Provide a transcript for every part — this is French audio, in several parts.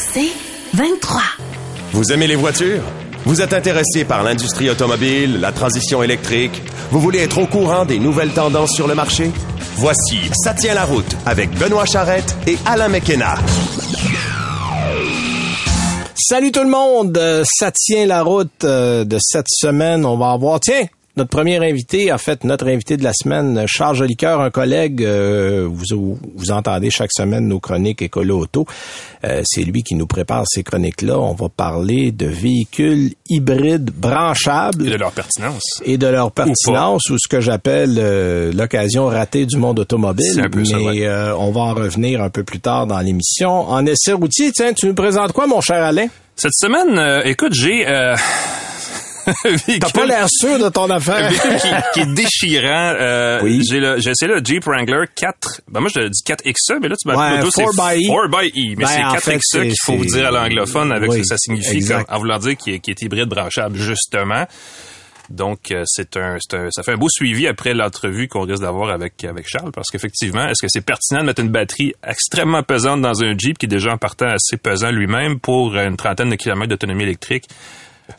C'est 23. Vous aimez les voitures? Vous êtes intéressé par l'industrie automobile, la transition électrique? Vous voulez être au courant des nouvelles tendances sur le marché? Voici Ça tient la route avec Benoît Charrette et Alain McKenna. Salut tout le monde, Euh, ça tient la route euh, de cette semaine. On va avoir, tiens, notre premier invité, en fait, notre invité de la semaine, Charles Jolicoeur, un collègue, euh, vous, vous entendez chaque semaine nos chroniques Écolo Auto. Euh, c'est lui qui nous prépare ces chroniques-là. On va parler de véhicules hybrides branchables. Et de leur pertinence. Et de leur pertinence, ou, ce que j'appelle euh, l'occasion ratée du monde automobile. Un peu Mais ça, ouais. euh, on va en revenir un peu plus tard dans l'émission. En essai routier, tiens, tu nous présentes quoi, mon cher Alain? Cette semaine, euh, écoute, j'ai... T'as pas l'air sûr de ton affaire. qui, qui est déchirant. Euh, Oui. J'ai le, j'ai essayé le Jeep Wrangler 4. Ben moi, je dis 4XE, mais là, tu m'as Ouais, plutôt, c'est 4xE. 4xE. Mais Ben, c'est en 4XE fait, c'est- qu'il faut dire à l'anglophone avec Oui, ce que ça signifie, comme, en voulant dire qu'il est, hybride branchable, justement. Donc, euh, c'est un, c'est un, ça fait un beau suivi après l'entrevue qu'on risque d'avoir avec, avec Charles, parce qu'effectivement, est-ce que c'est pertinent de mettre une batterie extrêmement pesante dans un Jeep qui est déjà en partant assez pesant lui-même pour une trentaine de kilomètres d'autonomie électrique?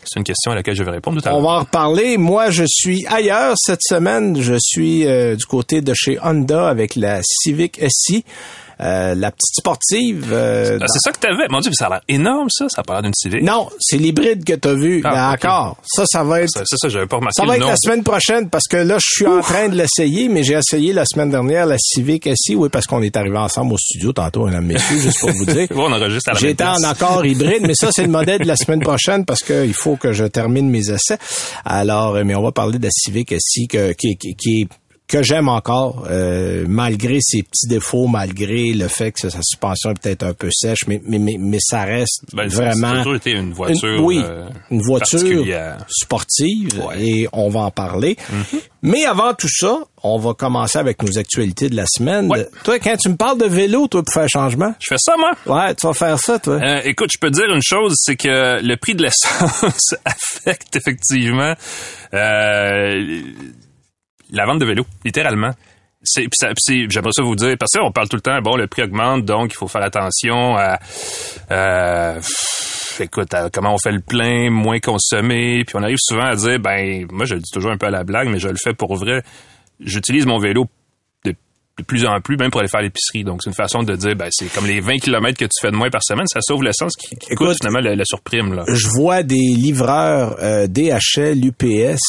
C'est une question à laquelle je vais répondre tout à l'heure. On va en reparler. Moi, je suis ailleurs cette semaine. Je suis euh, du côté de chez Honda avec la Civic SI, euh, la petite sportive. euh, c'est ça que t'avais. Mon Dieu, ça a l'air énorme, ça. Ça a pas l'air d'une Civic. Non, c'est l'hybride que tu as vu. Ah, ok. D'accord. Ça, ça va être Ça, C'est ça, j'avais pas remarqué Ça va être la semaine prochaine parce que là, je suis en train de l'essayer, mais j'ai essayé la semaine dernière la Civic SI, oui, parce qu'on est arrivé ensemble au studio tantôt, mesdames, messieurs, juste pour vous dire. Ouais, on enregistre à la J'étais en accord hybride, mais ça, c'est le modèle de la semaine prochaine parce qu'il faut que je termine mes essais. Alors, euh, mais on va parler de la Civic SI que, qui, qui, qui est que j'aime encore, euh, malgré ses petits défauts, malgré le fait que sa suspension est peut-être un peu sèche, mais, mais, mais, mais ça reste Ben, vraiment... Ça a toujours été une voiture. Une- oui, euh, une voiture sportive Ouais. Mm-hmm. et on va en parler. Mais avant tout ça, on va commencer avec nos actualités de la semaine. Ouais. Toi, quand tu me parles de vélo, toi, pour faire changement, Je fais ça, moi. ouais, tu vas faire ça, toi. Euh, écoute, je peux te dire une chose, c'est que le prix de l'essence affecte effectivement euh, la vente de vélos, littéralement. C'est, j'aimerais ça vous dire, parce qu'on parle tout le temps, bon, le prix augmente, donc il faut faire attention à, euh, écoute, à comment on fait le plein, moins consommer, puis on arrive souvent à dire, ben, moi je le dis toujours un peu à la blague, mais je le fais pour vrai. J'utilise mon vélo de, plus en plus, même pour aller faire l'épicerie. Donc, c'est une façon de dire, ben, c'est comme les 20 km que tu fais de moins par semaine, ça sauve l'essence qui, qui coûte finalement la, la surprime, là. Je vois des livreurs euh, DHL, UPS,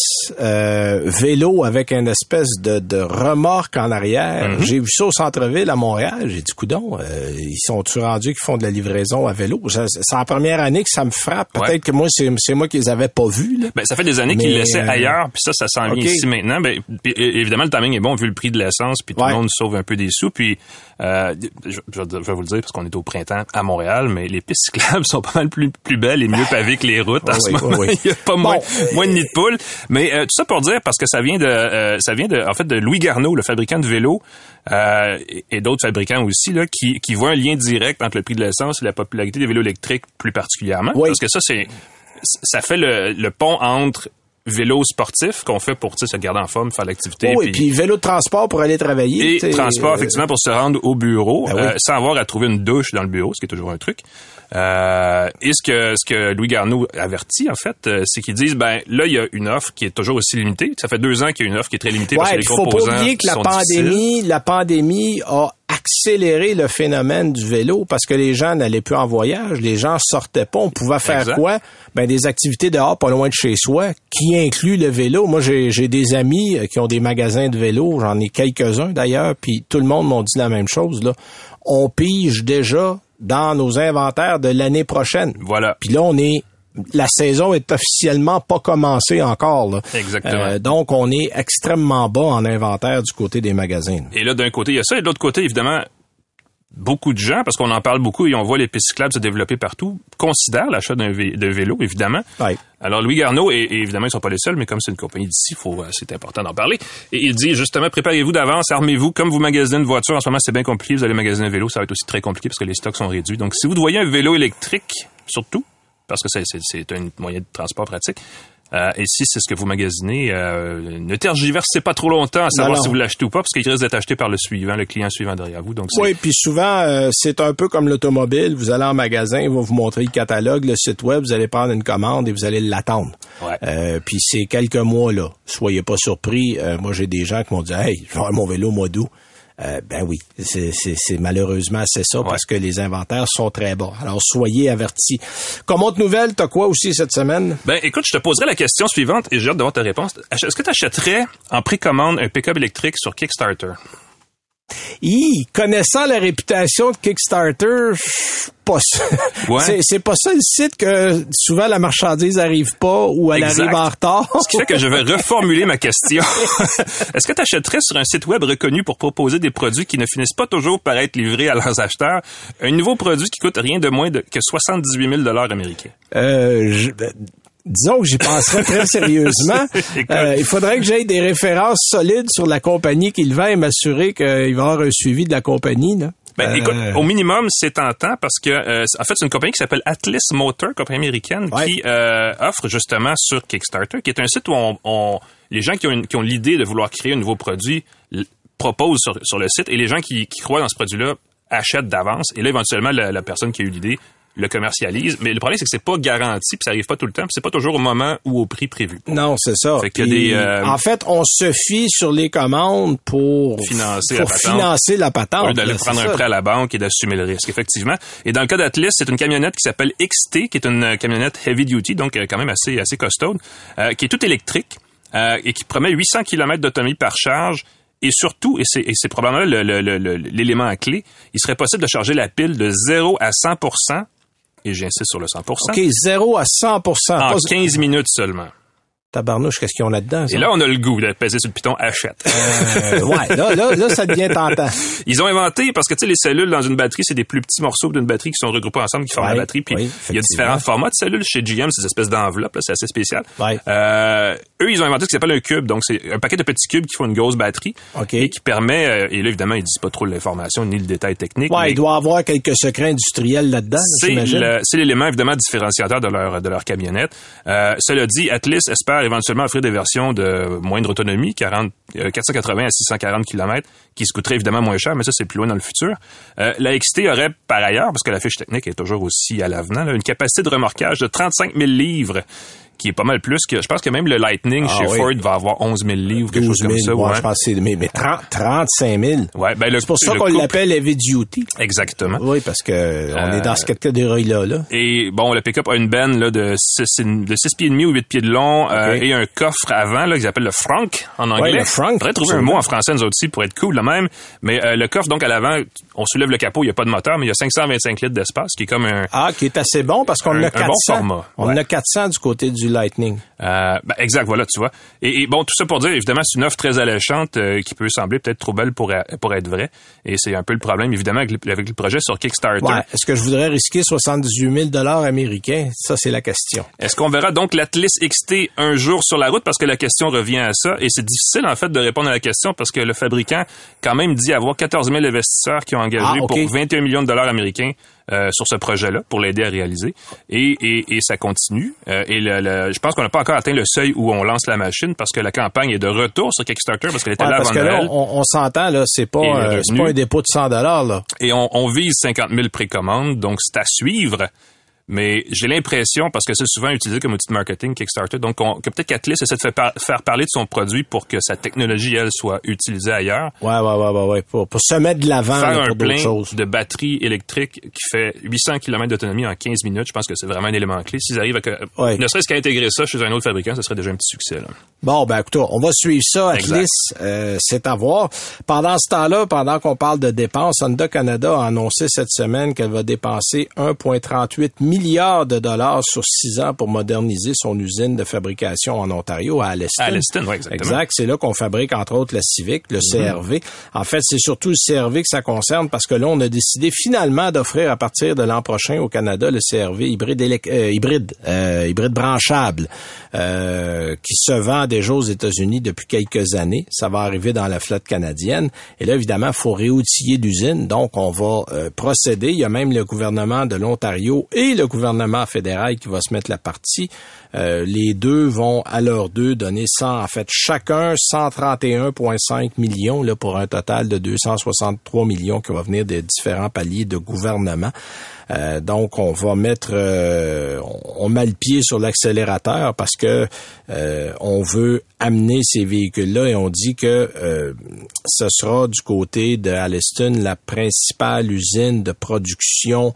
euh, vélo avec une espèce de, de remorque en arrière. Mhm. J'ai vu ça au centre-ville à Montréal. J'ai dit, coudon, euh, ils sont-tu rendus qui font de la livraison à vélo? C'est la première année que ça me frappe. Peut-être Ouais. que moi, c'est moi qui les avais pas vus. Là. Ben, ça fait des années qu'ils laissaient euh, ailleurs, puis ça, ça s'en vient ici maintenant. Ben, évidemment, le timing est bon vu le prix de l'essence, puis tout Ouais. le monde sauve un peu des sous. Puis, euh, je, vais vous le dire parce qu'on est au printemps à Montréal, mais les pistes cyclables sont pas mal plus, plus belles et mieux pavées que les routes en Oui, ce oui, moment. oui. Il y a pas moins, Bon. moins de nids de poules. Mais euh, tout ça pour dire parce que ça vient de, euh, ça vient de, en fait, de Louis Garneau, le fabricant de vélos, et, et d'autres fabricants aussi là, qui, qui voient un lien direct entre le prix de l'essence et la popularité des vélos électriques plus particulièrement. Parce que ça, c'est ça fait le, le pont entre vélo sportif qu'on fait pour se garder en forme, faire l'activité. oui, puis vélo de transport pour aller travailler. et transport, euh, effectivement, pour se rendre au bureau, Ben oui. euh, sans avoir à trouver une douche dans le bureau, ce qui est toujours un truc. Euh, et ce que, ce que Louis Garneau avertit, en fait, euh, c'est qu'ils disent, ben là, il y a une offre qui est toujours aussi limitée. Ça fait deux ans qu'il y a une offre qui est très limitée parce Ouais, que il les faut pas composants oublier que la difficiles. pandémie, la pandémie a accéléré le phénomène du vélo parce que les gens n'allaient plus en voyage, les gens sortaient pas, on pouvait faire Exact. quoi? Ben des activités dehors pas loin de chez soi qui incluent le vélo. Moi j'ai j'ai des amis euh, qui ont des magasins de vélo, j'en ai quelques-uns d'ailleurs, puis tout le monde m'ont dit la même chose là. On pige déjà dans nos inventaires de l'année prochaine. Voilà. Puis là on est la saison est officiellement pas commencée encore. Là. Exactement. Euh, donc, on est extrêmement bas en inventaire du côté des magasins. Et là, d'un côté, il y a ça. Et de l'autre côté, évidemment, beaucoup de gens, parce qu'on en parle beaucoup et on voit les pistes cyclables se développer partout, considèrent l'achat d'un vé- vélo, évidemment. Alors, Louis Garneau, et, et évidemment, ils sont pas les seuls, mais comme c'est une compagnie d'ici, faut, euh, c'est important d'en parler. Et il dit, justement, préparez-vous d'avance, armez-vous. Comme vous magasinez une voiture, en ce moment, c'est bien compliqué. Vous allez magasiner un vélo, ça va être aussi très compliqué parce que les stocks sont réduits. Donc, si vous voyez un vélo électrique, surtout, parce que c'est un moyen de transport pratique, Euh, et si c'est ce que vous magasinez, euh, ne tergiversez pas trop longtemps à savoir si vous l'achetez ou pas, parce qu'il risque d'être acheté par le suivant, le client suivant derrière vous. Donc oui, puis souvent, euh, c'est un peu comme l'automobile. Vous allez en magasin, il va vous montrer le catalogue, le site web, vous allez prendre une commande et vous allez l'attendre. Ouais. puis c'est quelques mois là. Soyez pas surpris. moi, j'ai des gens qui m'ont dit, hey, je vais avoir mon vélo au mois d'août. Euh, ben oui, c'est malheureusement c'est ça parce que les inventaires sont très bas. Alors soyez avertis. Comme autre nouvelle, t'as quoi aussi cette semaine? Ben écoute, je te poserai la question suivante et j'ai hâte d'avoir ta réponse. Est-ce que tu achèterais en précommande un pick-up électrique sur Kickstarter? Hi, connaissant la réputation de Kickstarter, pas c'est pas ça le site que souvent la marchandise arrive pas ou elle arrive en retard. Ce qui fait que je vais reformuler ma question. Est-ce que tu achèterais sur un site web reconnu pour proposer des produits qui ne finissent pas toujours par être livrés à leurs acheteurs? Un nouveau produit qui coûte rien de moins de, que 78 000 dollars américains? Euh, ben, disons que j'y penserais très sérieusement. Euh, il faudrait que j'aie des références solides sur la compagnie qui le vend et m'assurer qu'il va y avoir un suivi de la compagnie. Là. Ben, euh, écoute, au minimum, c'est tentant parce que, euh, en fait, c'est une compagnie qui s'appelle Atlas Motor, compagnie américaine, qui offre justement sur Kickstarter, qui est un site où on, les gens qui ont, qui ont l'idée de vouloir créer un nouveau produit proposent sur, sur le site et les gens qui, qui croient dans ce produit-là achètent d'avance. Et là, éventuellement, la, la personne qui a eu l'idée le commercialise. Mais le problème, c'est que c'est pas garanti, puis ça arrive pas tout le temps, puis c'est pas toujours au moment ou au prix prévu. Non, c'est ça. Euh, en fait, on se fie sur les commandes pour financer, pour la, patente. financer la patente. d'aller prendre un prêt à la banque et d'assumer le risque, effectivement. Et dans le cas d'Atlas, c'est une camionnette qui s'appelle XT, qui est une camionnette heavy duty, donc euh, quand même assez assez costaud, euh, qui est toute électrique et qui promet 800 km d'autonomie par charge et surtout, et c'est probablement l'élément à clé, il serait possible de charger la pile de 0 à 100 et j'insiste sur le 100 OK, 0 à 100% En 15 minutes seulement. Tabarnouche, qu'est-ce qu'ils ont là-dedans? Et là, on a le goût de peser sur le piton achète. Euh, ouais, là, là, là, ça devient tentant. Ils ont inventé, parce que tu sais, les cellules dans une batterie, c'est des plus petits morceaux d'une batterie qui sont regroupés ensemble, qui forment la batterie. Puis il y a différents formats de cellules chez GM, ces espèces d'enveloppes, c'est assez spécial. Euh, eux, ils ont inventé ce qu'ils appellent un cube. Donc, c'est un paquet de petits cubes qui font une grosse batterie. Et qui permet, euh, et là, évidemment, ils disent pas trop l'information ni le détail technique. Ouais, il doit avoir quelques secrets industriels là-dedans, C'est l'élément, évidemment, différenciateur de leur, de leur camionnette. Euh, cela dit, Atlas espère éventuellement offrir des de moindre autonomie, 40, 480 euh, à 640 km, qui se coûterait évidemment moins cher, mais ça, c'est plus loin dans le futur. Euh, la XT aurait, par ailleurs, parce que la fiche technique est toujours aussi à l'avenant, une capacité de remorquage de 35 000 livres qui est pas mal plus que. Je pense que même le Lightning ah chez Ford va avoir 11 000 livres, quelque chose comme ça. Ouais, je pense que c'est mais, mais 30, 35 000. Ouais, ben c'est pour ça qu'on l'appelle heavy duty. Exactement. Oui, parce que on est dans ce catégorie-là. Là. Et bon, le pick-up a une benne là, de 6, de 6 pieds et demi ou 8 pieds de long euh, et un coffre avant là qu'ils appellent le frunk en anglais. Ouais, le frunk. On pourrait trouver un mot en français nous aussi pour être cool là même. Mais euh, le coffre donc à l'avant, on soulève le capot, il n'y a pas de moteur, mais il y a 525 litres d'espace, qui est comme un ah qui est assez bon parce qu'on a 400. bon format. On a 400 du côté du Lightning. Euh, ben, exact, voilà, tu vois. Et, bon, tout ça pour dire, évidemment, c'est une offre très alléchante euh, qui peut sembler peut-être trop belle pour, pour être vraie. Et c'est un peu le problème, évidemment, avec le, projet sur Kickstarter. Est-ce que je voudrais risquer 78 000 dollars américains? Ça, c'est la question. Est-ce qu'on verra donc l'Atlas XT un jour sur la route? Parce que la question revient à ça. Et c'est difficile, en fait, de répondre à la question parce que le fabricant, quand même, dit avoir 14 000 investisseurs qui ont engagé ah, pour 21 millions de dollars américains euh, sur ce projet-là pour l'aider à réaliser. Et, et, et ça continue. Euh, et le, je pense qu'on n'a pas encore atteint le seuil où on lance la machine parce que la campagne est de retour sur Kickstarter parce qu'elle était là avant Noël. on, on s'entend là, c'est pas, euh, c'est pas un dépôt de 100 dollars là. Et on, on vise 50 000 précommandes, donc c'est à suivre. Mais j'ai l'impression, parce que c'est souvent utilisé comme outil de marketing Kickstarter, donc que peut-être qu'Atlas essaie de faire, parler de son produit pour que sa technologie, elle, soit utilisée ailleurs. Ouais, ouais, ouais, ouais, ouais. Pour, se mettre de l'avant Faire un plein de batterie électrique qui fait 800 km d'autonomie en 15 minutes, je pense que c'est vraiment un élément clé. S'ils arrivent à... Ne serait-ce qu'à intégrer ça chez un autre fabricant, ce serait déjà un petit succès. Là. Bon, ben écoute, on va suivre ça. Atlas, euh, c'est à voir. Pendant ce temps-là, pendant qu'on parle de dépenses, Honda Canada a annoncé cette semaine qu'elle va dépenser 1,38 milliard de dollars sur six ans pour moderniser son usine de fabrication en Ontario, à Alliston. À Alliston, oui, exactement. Exact. C'est là qu'on fabrique, entre autres, la Civic, le mhm. CRV. En fait, c'est surtout le CRV que ça concerne parce que là, on a décidé finalement d'offrir à partir de l'an prochain au Canada le CRV hybride, euh, hybride, euh, hybride branchable, euh, qui se vend déjà aux États-Unis depuis quelques années. Ça va arriver dans la flotte canadienne. Et là, évidemment, il faut réoutiller l'usine. Donc, on va procéder. Il y a même le gouvernement de l'Ontario et le le gouvernement fédéral qui va se mettre la partie. Euh, les deux vont à leur deux donner 100, en fait, chacun 131,5 millions là, pour un total de 263 millions qui va venir des différents paliers de gouvernement. Euh, donc, on va mettre, euh, on met le pied sur l'accélérateur parce que on veut amener ces véhicules-là et on dit que ce sera du côté de Alliston la principale usine de production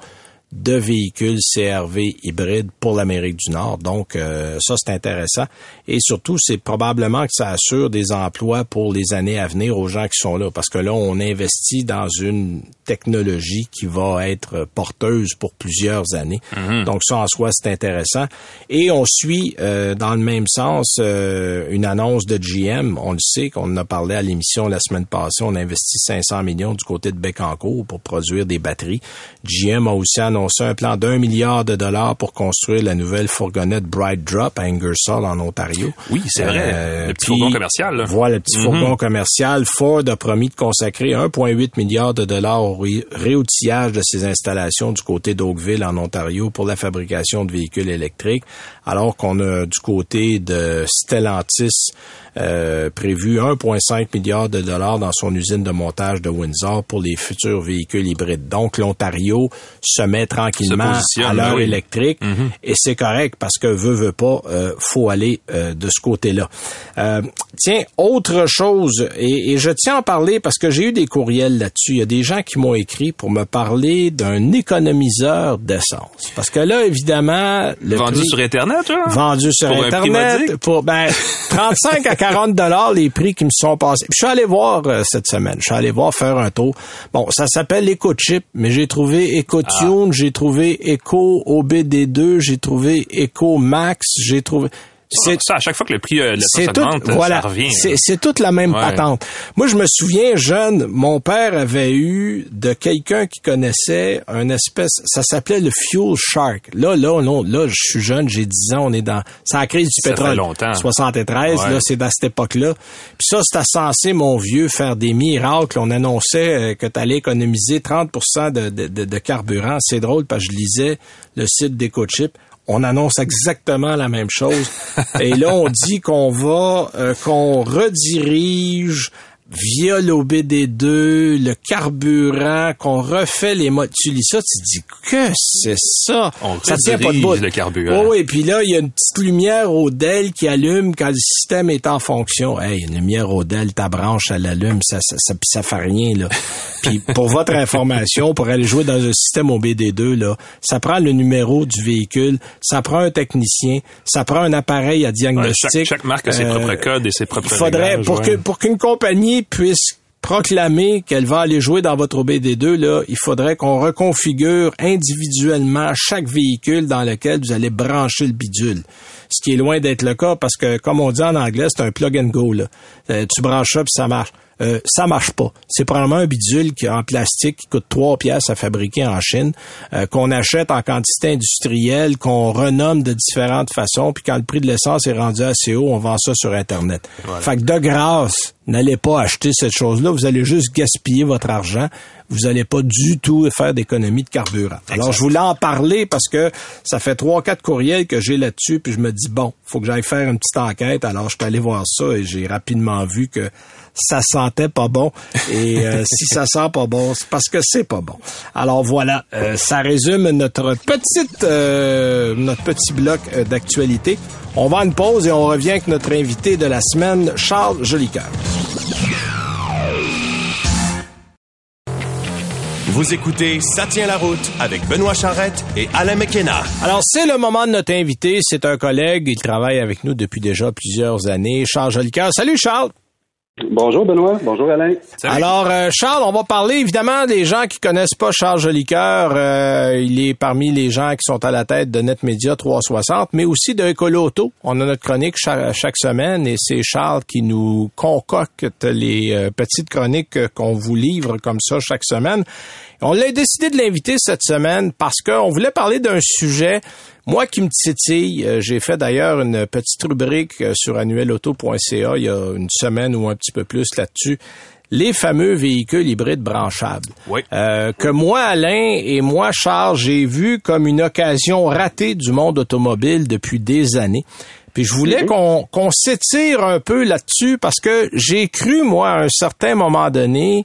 de véhicules CRV hybrides pour l'Amérique du Nord. Donc, euh, ça, c'est intéressant. Et surtout, c'est probablement que ça assure des emplois pour les années à venir aux gens qui sont là. Parce que là, on investit dans une technologie qui va être porteuse pour plusieurs années. Mhm. Donc, ça, en soi, c'est intéressant. Et on suit, euh, dans le même sens, euh, une annonce de GM. On le sait, qu'on en a parlé à l'émission la semaine passée. On a investi 500 millions du côté de Bécancourt pour produire des batteries. GM a aussi annoncé annoncé un plan d'un milliard de dollars pour construire la nouvelle fourgonnette Bright Drop à Ingersoll en Ontario. Oui, c'est vrai. Euh, le petit fourgon commercial. Voilà, le petit fourgon mhm. commercial. Ford a promis de consacrer 1,8 milliard de dollars au réoutillage de ses installations du côté d'Oakville en Ontario pour la fabrication de véhicules électriques, alors qu'on a du côté de Stellantis euh, prévu 1,5 milliard de dollars dans son usine de montage de Windsor pour les futurs véhicules hybrides. Donc, l'Ontario se met tranquillement à l'heure électrique mhm. et c'est correct parce que veut, veut pas, euh, faut aller euh, de ce côté-là. Euh, tiens, autre chose, et, et, je tiens à en parler parce que j'ai eu des courriels là-dessus. Il y a des gens qui m'ont écrit pour me parler d'un économiseur d'essence. Parce que là, évidemment... Le vendu sur Internet, toi? Vendu sur Internet. Pour, ben, 35 à 40 dollars les prix qui me sont passés. je suis allé voir euh, cette semaine. Je suis allé voir faire un tour. Bon, ça s'appelle EcoChip, mais j'ai trouvé EcoTune, ah. j'ai trouvé Eco OBD2, j'ai trouvé Eco Max, j'ai trouvé c'est ça à chaque fois que le prix euh, c'est tout, voilà, ça revient. C'est toute la même patente. Moi, je me souviens jeune, mon père avait eu de quelqu'un qui connaissait un espèce, ça s'appelait le Fuel Shark. Là, là, là, là, je suis jeune, j'ai 10 ans, on est dans, c'est la crise du ça pétrole. Fait longtemps. 73, là, c'est dans cette époque-là. Puis ça, c'était censé, mon vieux, faire des miracles. On annonçait euh, que tu allais économiser 30% de, de, de, de carburant. C'est drôle parce que je lisais le site d'EcoChip on annonce exactement la même chose. Et là, on dit qu'on va, euh, qu'on redirige via l'OBD2, le carburant, qu'on refait les modes. Tu lis ça, tu dis que c'est ça. On ça tient pas de bout. le carburant. Oh, et puis là, il y a une petite lumière au DEL qui allume quand le système est en fonction. Hey, une lumière au DEL, ta branche, elle allume, ça, ça, ça, ça fait rien, là. puis pour votre information, pour aller jouer dans un système OBD2, là, ça prend le numéro du véhicule, ça prend un technicien, ça prend un appareil à diagnostic. chaque, marque a ses propres euh, codes et ses propres Il faudrait, pour que, pour qu'une compagnie puisse proclamer qu'elle va aller jouer dans votre OBD2, là, il faudrait qu'on reconfigure individuellement chaque véhicule dans lequel vous allez brancher le bidule. Ce qui est loin d'être le cas parce que, comme on dit en anglais, c'est un plug and go. Là. Euh, tu branches ça ça marche. Euh, ça marche pas. C'est probablement un bidule qui, en plastique qui coûte 3 pièces à fabriquer en Chine, euh, qu'on achète en quantité industrielle, qu'on renomme de différentes façons, puis quand le prix de l'essence est rendu assez haut, on vend ça sur Internet. Fait que de grâce, n'allez pas acheter cette chose-là, vous allez juste gaspiller votre argent, vous n'allez pas du tout faire d'économie de carburant. Alors, je voulais en parler parce que ça fait trois, quatre courriels que j'ai là-dessus, puis je me dis, bon, faut que j'aille faire une petite enquête. Alors, je suis allé voir ça et j'ai rapidement vu que ça sentait pas bon. Et euh, si ça sent pas bon, c'est parce que c'est pas bon. Alors voilà, euh, ça résume notre petite euh, notre petit bloc d'actualité. On va à une pause et on revient avec notre invité de la semaine, Charles Jolicoeur. Vous écoutez Ça tient la route avec Benoît Charrette et Alain McKenna. Alors, c'est le moment de notre invité. C'est un collègue. Il travaille avec nous depuis déjà plusieurs années. Charles Jolicoeur. Salut, Charles. Bonjour Benoît, bonjour Alain. Alors euh, Charles, on va parler évidemment des gens qui connaissent pas Charles Jolicoeur. Euh, il est parmi les gens qui sont à la tête de NetMedia 360, mais aussi de Auto. On a notre chronique chaque, semaine et c'est Charles qui nous concocte les euh, petites chroniques qu'on vous livre comme ça chaque semaine. On l'a décidé de l'inviter cette semaine parce qu'on voulait parler d'un sujet moi qui me titille, euh, j'ai fait d'ailleurs une petite rubrique euh, sur annuelauto.ca il y a une semaine ou un petit peu plus là-dessus. les fameux véhicules hybrides branchables. Oui. Euh, que moi, Alain, et moi, Charles, j'ai vu comme une occasion ratée du monde automobile depuis des années. Puis je voulais Mhm. qu'on qu'on s'étire un peu là-dessus parce que j'ai cru, moi, à un certain moment donné,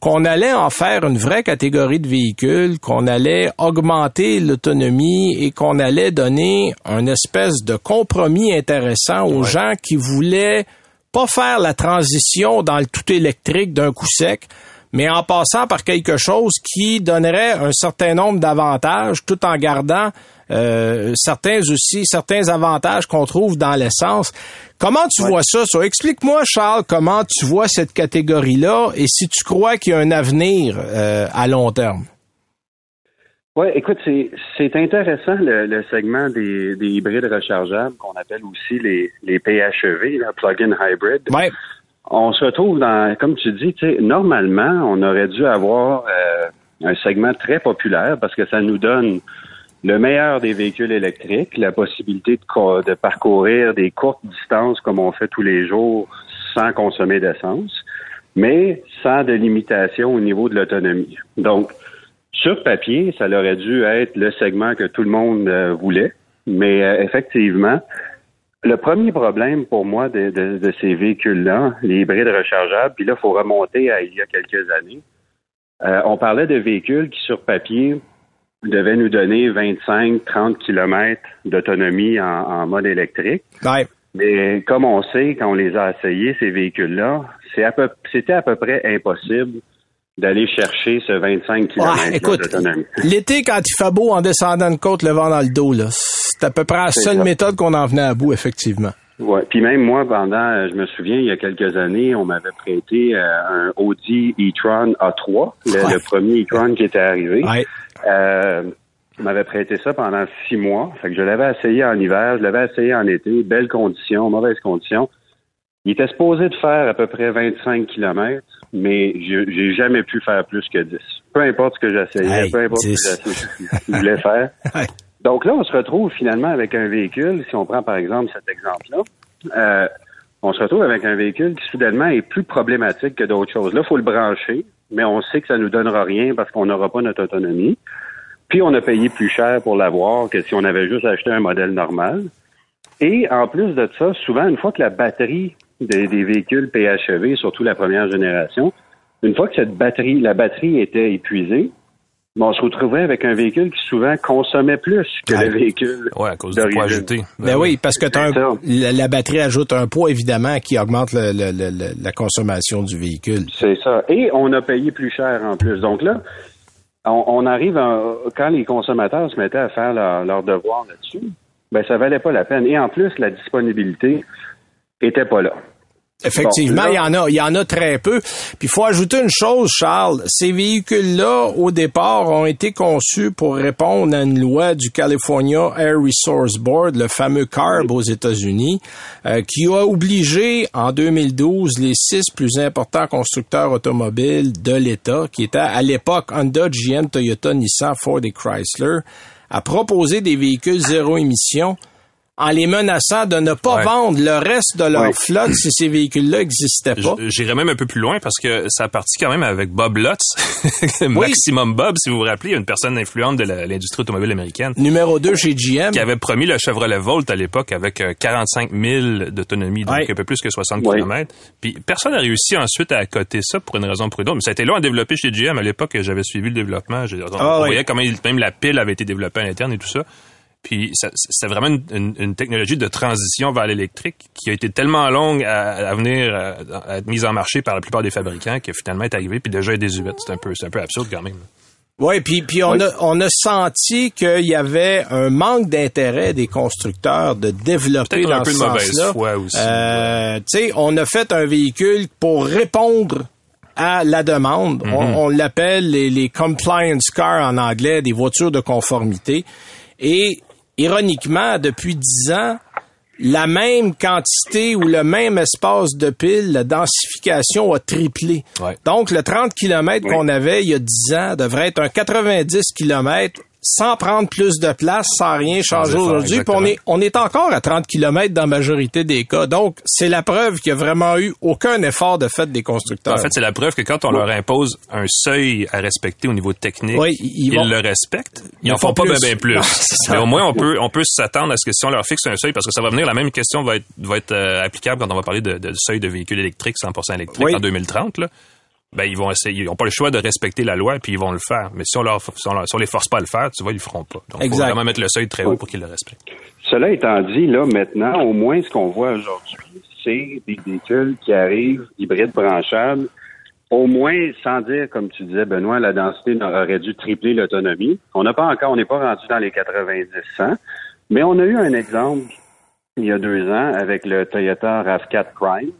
qu'on allait en faire une vraie catégorie de véhicules, qu'on allait augmenter l'autonomie et qu'on allait donner un espèce de compromis intéressant aux gens qui voulaient pas faire la transition dans le tout électrique d'un coup sec, mais en passant par quelque chose qui donnerait un certain nombre d'avantages tout en gardant euh, certains aussi certains avantages qu'on trouve dans l'essence. Comment tu vois ça, ça? Explique-moi, Charles, comment tu vois cette catégorie-là et si tu crois qu'il y a un avenir euh, à long terme. Oui, écoute, c'est, intéressant le, le segment des, des hybrides rechargeables qu'on appelle aussi les, les PHEV, plug-in hybrid. Ouais. On se retrouve dans, comme tu dis, normalement, on aurait dû avoir euh, un segment très populaire parce que ça nous donne le meilleur des véhicules électriques, la possibilité de, co- de parcourir des courtes distances comme on fait tous les jours sans consommer d'essence, mais sans de limitation au niveau de l'autonomie. Donc, sur papier, ça aurait dû être le segment que tout le monde euh, voulait, mais euh, effectivement, le premier problème pour moi de ces véhicules-là, les hybrides rechargeables, puis là, il faut remonter à il y a quelques années. Euh, on parlait de véhicules qui, sur papier, devaient nous donner 25-30 kilomètres d'autonomie en, en mode électrique. Ouais. Mais comme on sait, quand on les a essayés, ces véhicules-là, c'est à c'était à peu près impossible d'aller chercher ce 25 Ouais, km écoute, d'autonomie. l'été, quand il fait beau en descendant de côte, le vent dans le dos, là, c'est à peu près la seule ça. méthode qu'on en venait à bout, effectivement. Ouais. Puis même moi, pendant, euh, je me souviens, il y a quelques années, on m'avait prêté euh, un Audi e-tron A3, le, Ouais. le premier e-tron qui était arrivé. Ouais. Euh, on m'avait prêté ça pendant six mois. Fait que je l'avais essayé en hiver, je l'avais essayé en été, belles conditions, mauvaises conditions. Il était supposé de faire à peu près 25 km, mais je- j'ai jamais pu faire plus que 10. Peu importe ce que j'essayais, Hey, peu importe ce 10. que j'essayais, ce que je voulais faire. Donc là, on se retrouve finalement avec un véhicule, si on prend par exemple cet exemple-là, euh, on se retrouve avec un véhicule qui soudainement est plus problématique que d'autres choses. Là, il faut le brancher, mais on sait que ça nous donnera rien parce qu'on n'aura pas notre autonomie. Puis on a payé plus cher pour l'avoir que si on avait juste acheté un modèle normal. Et en plus de ça, souvent, une fois que la batterie des, des véhicules PHEV, surtout la première génération, une fois que cette batterie, la batterie était épuisée, ben, on se retrouvait avec un véhicule qui souvent consommait plus que le véhicule. Ouais, à cause du poids ajouté. Ben oui, parce que un- la, la batterie ajoute un poids, évidemment, qui augmente le- le- le- le- la consommation du véhicule. C'est ça. Et on a payé plus cher en plus. Donc là, on, on arrive à- quand les consommateurs se mettaient à faire leur, leur devoir là-dessus, ben ça valait pas la peine. Et en plus, la disponibilité était pas là. Effectivement, il y en a, il y en a très peu. Puis il faut ajouter une chose, Charles. Ces véhicules-là, au départ, ont été conçus pour répondre à une loi du California Air Resource Board, le fameux CARB aux États-Unis, euh, qui a obligé en 2012 les six plus importants constructeurs automobiles de l'État, qui étaient à l'époque Honda, GM, Toyota, Nissan, Ford et Chrysler, à proposer des véhicules zéro émission en les menaçant de ne pas Ouais. vendre le reste de leur Ouais. flotte si ces véhicules-là n'existaient pas. J'irais même un peu plus loin parce que ça a parti quand même avec Bob Lutz, Maximum Bob, si vous vous rappelez, une personne influente de l'industrie automobile américaine, Numéro 2 chez GM. qui avait promis le Chevrolet Volt à l'époque avec euh, 45 000 d'autonomie, donc Ouais. un peu plus que 60 Ouais. km. Puis personne n'a réussi ensuite à accoter ça pour une raison ou pour une autre. Mais ça a été long à développer chez GM à l'époque. J'avais suivi le développement. J'ai- On, Ah on ouais. voyait comment même la pile avait été développée à l'interne et tout ça. Puis c'était vraiment une, une- une technologie de transition vers l'électrique qui a été tellement longue à, à venir à, à être mise en marché par la plupart des fabricants que finalement est arrivée puis déjà est désuète. C'est un peu c'est un peu absurde quand même. Oui, puis puis on Oui. a on a senti qu'il y avait un manque d'intérêt des constructeurs de développer Peut-être un dans peu ce de mauvaise sens-là. foi aussi. Euh, tu sais, on a fait un véhicule pour répondre à la demande. Mhm. On, on l'appelle les, les compliance cars en anglais, des voitures de conformité. Et ironiquement, depuis dix ans, la même quantité ou le même espace de pile, la densification a triplé. Ouais. Donc, le 30 km Oui. qu'on avait il y a 10 ans devrait être un 90 km sans prendre plus de place, sans rien changer aujourd'hui. on est, on est encore à 30 km dans la majorité des cas. Donc, c'est la preuve qu'il n'y a vraiment eu aucun effort de fait des constructeurs. En fait, c'est la preuve que quand on leur impose un seuil à respecter au niveau technique, ils, le respectent. Ils n'en font pas bien plus. Mais au moins, on peut, on peut s'attendre à ce que si on leur fixe un seuil, parce que ça va venir, la même question va être, va être euh, applicable quand on va parler de, de seuil de véhicules électriques 100% électriques en 2030. Là ben ils vont essayer, ils n'ont pas le choix de respecter la loi puis ils vont le faire. Mais si on leur, si on, les force pas à le faire, tu vois, ils le feront pas. Donc, il faut vraiment mettre le seuil très haut pour qu'ils le respectent. Cela étant dit, là, maintenant, au moins, ce qu'on voit aujourd'hui, c'est des véhicules qui arrivent hybrides branchables. Au moins, sans dire, comme tu disais, Benoît, la densité aurait dû tripler l'autonomie. On n'a pas encore, on n'est pas rendu dans les 90-100, mais on a eu un exemple il y a deux ans avec le Toyota RAV4 Prime,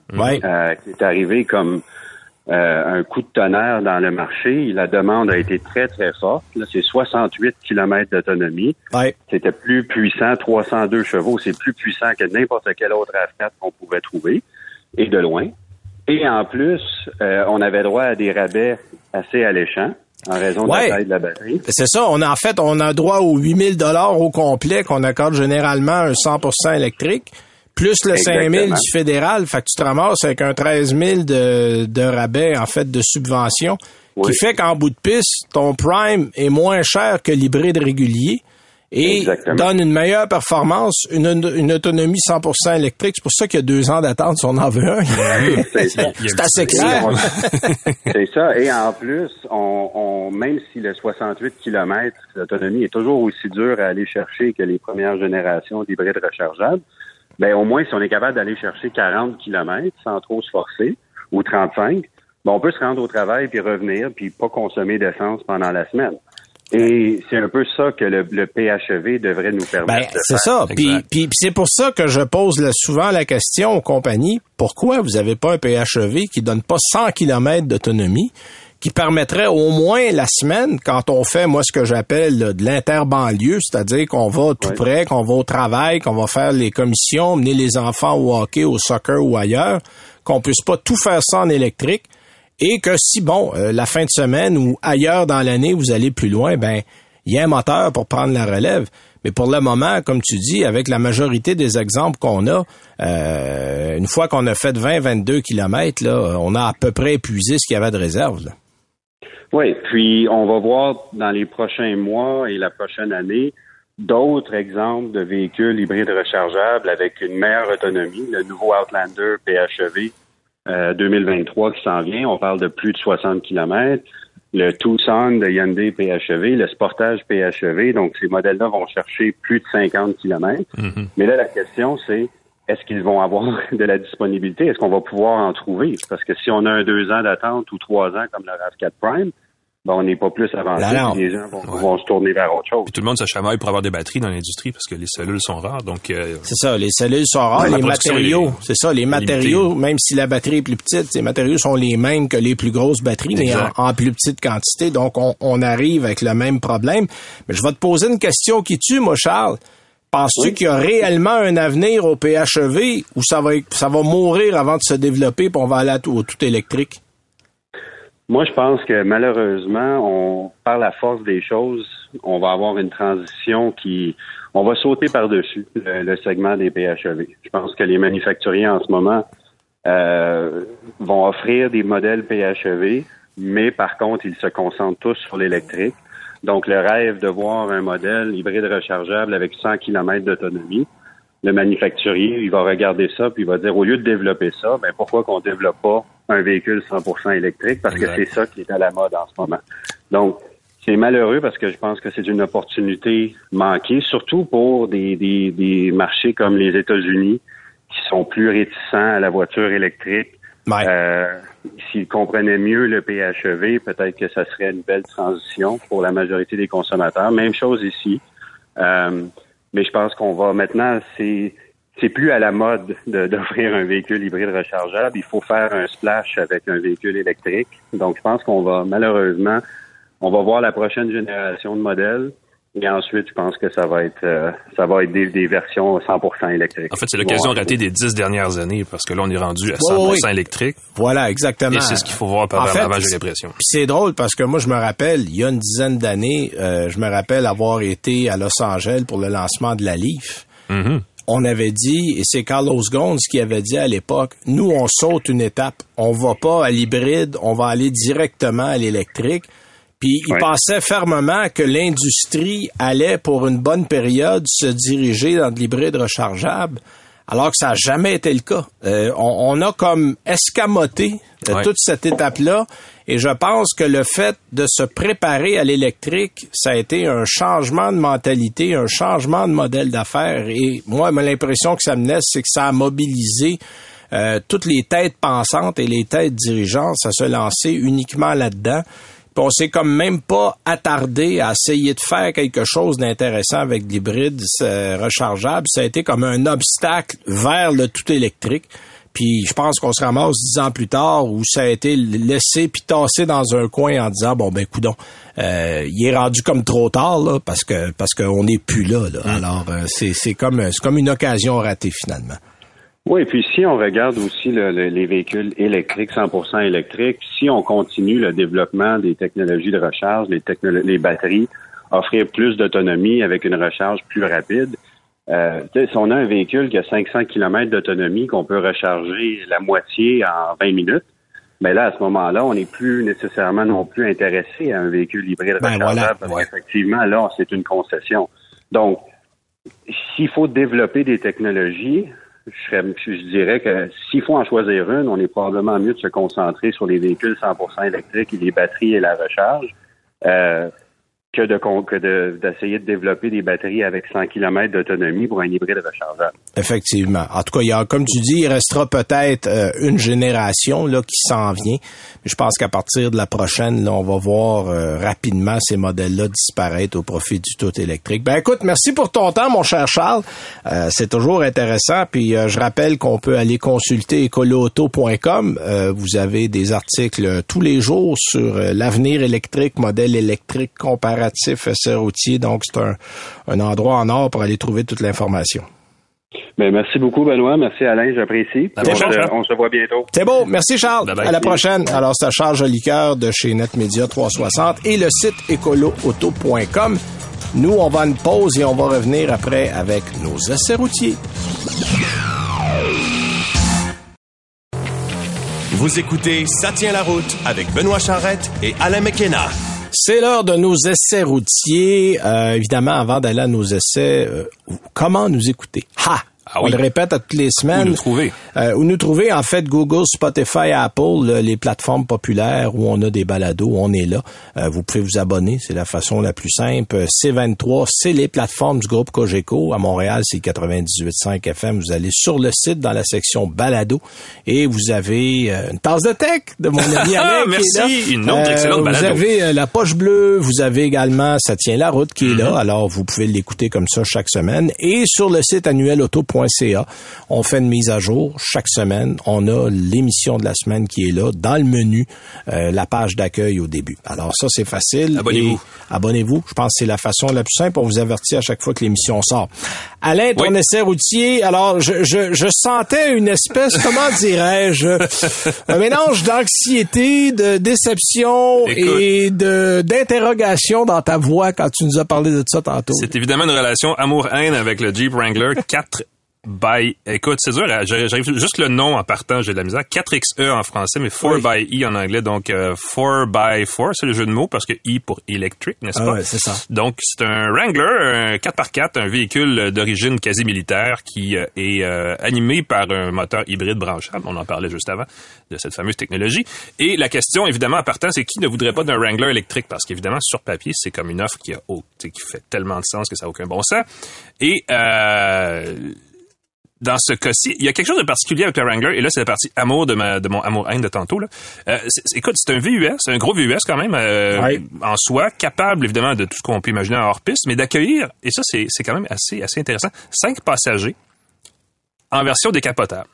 euh, qui est arrivé comme euh, un coup de tonnerre dans le marché. La demande a été très, très forte. Là, c'est 68 km d'autonomie. C'était plus puissant, 302 chevaux. C'est plus puissant que n'importe quel autre RAV4 qu'on pouvait trouver, et de loin. Et en plus, euh, on avait droit à des rabais assez alléchants en raison de la taille de la batterie. C'est ça. On a, en fait, on a droit aux 8000 dollars au complet qu'on accorde généralement un 100% électrique plus le 5 000 du fédéral, fait que tu te ramasses avec un 13 000 de, de rabais, en fait, de subvention, qui fait qu'en bout de piste, ton prime est moins cher que l'hybride régulier et donne une meilleure performance, une, une autonomie 100% électrique. C'est pour ça qu'il y a deux ans d'attente si on en veut un. C'est assez clair. C'est ça. Et en plus, on, on, même si le 68 km d'autonomie est toujours aussi dur à aller chercher que les premières générations d'hybrides rechargeables, ben au moins si on est capable d'aller chercher 40 km sans trop se forcer, ou 35, ben, on peut se rendre au travail puis revenir puis pas consommer d'essence pendant la semaine. Et c'est un peu ça que le, PHEV devrait nous permettre ben, de C'est ça. Puis, puis, c'est pour ça que je pose souvent la question aux compagnies, pourquoi vous n'avez pas un PHEV qui donne pas 100 km d'autonomie? Qui permettrait au moins la semaine, quand on fait, moi, ce que j'appelle de l'interbanlieue, c'est-à-dire qu'on va tout près, qu'on va au travail, qu'on va faire les commissions, mener les enfants au hockey, au soccer ou ailleurs, qu'on puisse pas tout faire ça en électrique, et que si, bon, euh, la fin de semaine ou ailleurs dans l'année, vous allez plus loin, ben, il y a un moteur pour prendre la relève. Mais pour le moment, comme tu dis, avec la majorité des exemples qu'on a, euh, une fois qu'on a fait 20-22 kilomètres, là, on a à peu près épuisé ce qu'il y avait de réserve. Là. Oui, puis on va voir dans les prochains mois et la prochaine année d'autres exemples de véhicules hybrides rechargeables avec une meilleure autonomie. Le nouveau Outlander PHEV 2023 euh, qui s'en vient, on parle de plus de 60 km. Le Tucson de Hyundai PHEV, le Sportage PHEV, donc ces modèles-là vont chercher plus de 50 km. Mm-hmm. Mais là, la question, c'est est-ce qu'ils vont avoir de la disponibilité? Est-ce qu'on va pouvoir en trouver? Parce que si on a un deux ans d'attente ou trois ans comme le RAV4 Prime, ben, on n'est pas plus avancé. les gens vont, se tourner vers autre chose. Puis tout le monde se chamaille pour avoir des batteries dans l'industrie parce que les cellules sont rares. Donc euh, c'est ça, les cellules sont rares, les matériaux, c'est ça, les matériaux, même si la batterie est plus petite, les matériaux sont les mêmes que les plus grosses batteries, mais en, plus petite quantité. Donc on, on, arrive avec le même problème. Mais je vais te poser une question qui tue, moi, Charles. Penses-tu qu'il y a réellement un avenir au PHEV ou ça va, ça va mourir avant de se développer et on va aller au tout électrique? Moi, je pense que malheureusement, on, par la force des choses, on va avoir une transition qui, on va sauter par-dessus le, segment des PHEV. Je pense que les manufacturiers en ce moment euh, vont offrir des modèles PHEV, mais par contre, ils se concentrent tous sur l'électrique. Donc, le rêve de voir un modèle hybride rechargeable avec 100 km d'autonomie, le manufacturier, il va regarder ça puis il va dire au lieu de développer ça, ben pourquoi qu'on développe pas un véhicule 100% électrique? Parce que c'est ça qui est à la mode en ce moment. Donc c'est malheureux parce que je pense que c'est une opportunité manquée, surtout pour des, des, des marchés comme les États-Unis qui sont plus réticents à la voiture électrique. Euh, S'ils comprenaient mieux le PHEV, peut-être que ça serait une belle transition pour la majorité des consommateurs. Même chose ici. Euh, mais je pense qu'on va maintenant, c'est c'est plus à la mode d'offrir un véhicule hybride rechargeable. Il faut faire un splash avec un véhicule électrique. Donc, je pense qu'on va malheureusement, on va voir la prochaine génération de modèles Et ensuite, je pense que ça va être euh, ça va être des, versions 100% électriques. En fait, c'est l'occasion ratée des dix dernières années parce que là, on est rendu à 100% électrique. Voilà, exactement. Et c'est ce qu'il faut voir par avant, j'ai l'impression. c'est drôle parce que moi, je me rappelle, il y a une dizaine d'années, euh, je me rappelle avoir été à Los Angeles pour le lancement de la Leaf. Mm-hmm. On avait dit, et c'est Carlos Ghosn qui avait dit à l'époque, nous, on saute une étape. On va pas à l'hybride, on va aller directement à l'électrique. Puis il pensait fermement que l'industrie allait pour une bonne période se diriger dans de l'hybride rechargeable, alors que ça n'a jamais été le cas. Euh, on, a comme escamoté euh, toute cette étape-là, et je pense que le fait de se préparer à l'électrique, ça a été un changement de mentalité, un changement de modèle d'affaires. Et moi, l'impression que ça me laisse, c'est que ça a mobilisé euh, toutes les têtes pensantes et les têtes dirigeantes à se lancer uniquement là-dedans. Puis on s'est comme même pas attardé à essayer de faire quelque chose d'intéressant avec l'hybride rechargeable. Ça a été comme un obstacle vers le tout électrique. Puis je pense qu'on se ramasse dix ans plus tard où ça a été laissé puis tassé dans un coin en disant bon ben coudon, euh, il est rendu comme trop tard là parce que parce qu'on n'est plus là. là. Hum. Alors euh, c'est c'est comme c'est comme une occasion ratée finalement. Oui, et puis si on regarde aussi les véhicules électriques, 100% électriques, si on continue le développement des technologies de recharge, les, les batteries, offrir plus d'autonomie avec une recharge plus rapide, euh, si on a un véhicule qui a 500 km d'autonomie, qu'on peut recharger la moitié en 20 minutes, mais ben là, à ce moment-là, on n'est plus nécessairement non plus intéressé à un véhicule hybride ben rechargeable, parce qu'effectivement, là, c'est une concession. Donc, s'il faut développer des technologies, je, dirais que s'il faut en choisir une, on est probablement mieux de se concentrer sur les véhicules 100% électriques et les batteries et la recharge. Euh, que de d'essayer de, développer des batteries avec 100 km d'autonomie pour un hybride rechargeable. Effectivement. En tout cas, il y a, comme tu dis, il restera peut-être euh, une génération là qui s'en vient. je pense qu'à partir de la prochaine, là, on va voir euh, rapidement ces modèles-là disparaître au profit du tout électrique. Ben écoute, merci pour ton temps, mon cher Charles. Euh, c'est toujours intéressant. Puis je rappelle qu'on peut aller consulter écoloauto.com. vous avez des articles tous les jours sur l'avenir électrique, modèle électrique comparé routier. Donc, c'est un, endroit en or pour aller trouver toute l'information. Ben, merci beaucoup, Benoît. Merci, Alain. J'apprécie. On, se voit bientôt. C'est beau. Merci, Charles. À la prochaine. Alors, ça charge liqueur de chez NetMedia 360 et le site écoloauto.com. Nous, on va une pause et on va revenir après avec nos essais routiers. Vous écoutez Ça tient la route avec Benoît Charrette et Alain McKenna. C'est l'heure de nos essais routiers. Euh, évidemment, avant d'aller à nos essais, euh, comment nous écouter? Ha! Ah On le répète à toutes les semaines. Où nous trouver? Euh, où nous trouver, en fait, Google, Spotify, Apple, les plateformes populaires où on a des balados, on est là. Euh, vous pouvez vous abonner, c'est la façon la plus simple. C23, c'est les plateformes du groupe Cogeco. À Montréal, c'est 98.5 FM. Vous allez sur le site dans la section balado et vous avez euh, une tasse de tech de mon ami Alain Merci, une autre excellente balado. Vous avez la poche bleue, vous avez également Ça tient la route qui est là. Mm-hmm. Alors, vous pouvez l'écouter comme ça chaque semaine. Et sur le site annuel auto.com on fait une mise à jour chaque semaine. On a l'émission de la semaine qui est là dans le menu, euh, la page d'accueil au début. Alors ça, c'est facile. Abonnez-vous. Abonnez-vous. Je pense que c'est la façon la plus simple. On vous avertit à chaque fois que l'émission sort. Alain, ton essai routier. Alors, je, je, sentais une espèce, comment dirais-je, un mélange d'anxiété, de déception et de d'interrogation dans ta voix quand tu nous as parlé de ça tantôt. C'est évidemment une relation amour-haine avec le Jeep Wrangler 4 by, écoute, c'est dur, hein, j'arrive juste le nom en partant, j'ai de la misère. 4XE en français, mais 4 by E en anglais. Donc, 4 euh, by 4, c'est le jeu de mots parce que E pour electric, n'est-ce ah pas? Ouais, c'est ça. Donc, c'est un Wrangler, un 4x4, un véhicule d'origine quasi militaire qui euh, est euh, animé par un moteur hybride branchable. On en parlait juste avant de cette fameuse technologie. Et la question, évidemment, en partant, c'est qui ne voudrait pas d'un Wrangler électrique? Parce qu'évidemment, sur papier, c'est comme une offre qui a, oh, qui fait tellement de sens que ça n'a aucun bon sens. Et, euh, dans ce cas-ci, il y a quelque chose de particulier avec le Wrangler, et là, c'est la partie amour de, ma, de mon amour-haine de tantôt. Là. Euh, écoute, c'est un VUS, un gros VUS quand même, euh, en soi, capable évidemment de tout ce qu'on peut imaginer en hors-piste, mais d'accueillir, et ça, c'est quand même assez, assez intéressant, cinq passagers en version décapotable.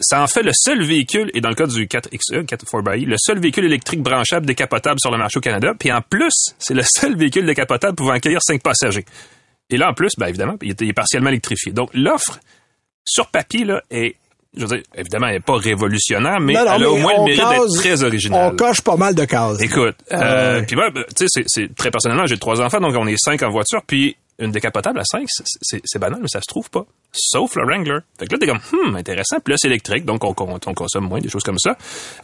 ça en fait le seul véhicule, et dans le cas du 4XE, 4 le seul véhicule électrique branchable décapotable sur le marché au Canada. Puis en plus, c'est le seul véhicule décapotable pouvant accueillir cinq passagers. Et là, en plus, ben évidemment, il est, partiellement électrifié. Donc l'offre, sur papier, là, est je veux dire, évidemment, elle n'est pas révolutionnaire, mais elle a au moins le mérite d'être très originale. On coche pas mal de cases. Écoute, euh, puis moi, ben, tu sais, c'est très personnellement, j'ai trois enfants, donc on est cinq en voiture, puis une décapotable à 5, c'est banal, mais ça se trouve pas. Sauf le Wrangler. Fait que là, t'es comme, hmm, intéressant. Puis là, c'est électrique, donc on, on, consomme moins, des choses comme ça.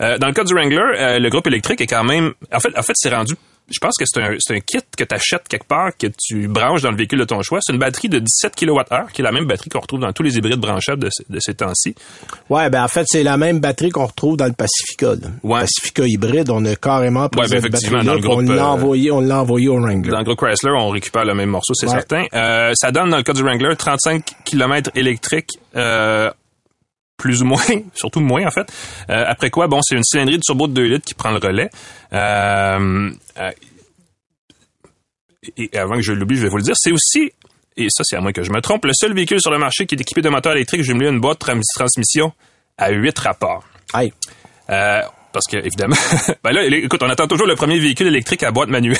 Euh, dans le cas du Wrangler, euh, le groupe électrique est quand même... En fait, en fait c'est rendu je pense que c'est un, un, kit que tu achètes quelque part, que tu branches dans le véhicule de ton choix. C'est une batterie de 17 kWh, qui est la même batterie qu'on retrouve dans tous les hybrides branchables de, de ces temps-ci. Ouais, ben en fait, c'est la même batterie qu'on retrouve dans le Pacifica. Ouais. Pacifica hybride, on a carrément pris ouais, ben, effectivement, dans le groupe, on l'a euh, envoyé, on l'a envoyé au Wrangler. Dans le groupe Chrysler, on récupère le même morceau, c'est certain. Euh, ça donne, dans le cas du Wrangler, 35 km électriques euh, plus ou moins, surtout moins en fait. Euh, après quoi, bon, c'est une cylindrée de turbo de 2 litres qui prend le relais. Euh, euh, et avant que je l'oublie, je vais vous le dire, c'est aussi, et ça c'est à moins que je me trompe, le seul véhicule sur le marché qui est équipé de moteur électrique jumelé à une boîte de transmission à 8 rapports. Aïe. Parce que, évidemment, ben là, écoute, on attend toujours le premier véhicule électrique à boîte manuelle.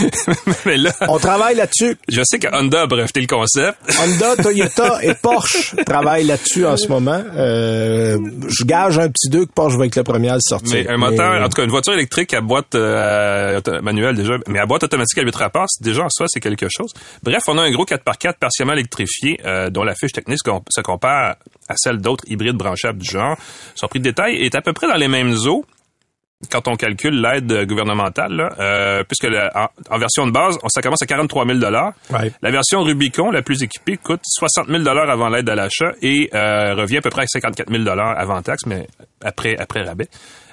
Mais là. On travaille là-dessus. Je sais que Honda a breveté le concept. Honda, Toyota et Porsche travaillent là-dessus en ce moment. Euh, je gage un petit deux que Porsche va être le premier à le sortir. Mais un moteur, en tout cas, une voiture électrique à boîte euh, manuelle déjà, mais à boîte automatique à 8 rapports, déjà en soi, c'est quelque chose. Bref, on a un gros 4x4 partiellement électrifié, euh, dont la fiche technique se compare à celle d'autres hybrides branchables du genre. Son prix de détail est à peu près dans les mêmes eaux quand on calcule l'aide gouvernementale, euh, puisque en, version de base, ça commence à 43 000 La version Rubicon, la plus équipée, coûte 60 000 avant l'aide à l'achat et euh, revient à peu près à 54 000 avant taxe, mais après après rabais.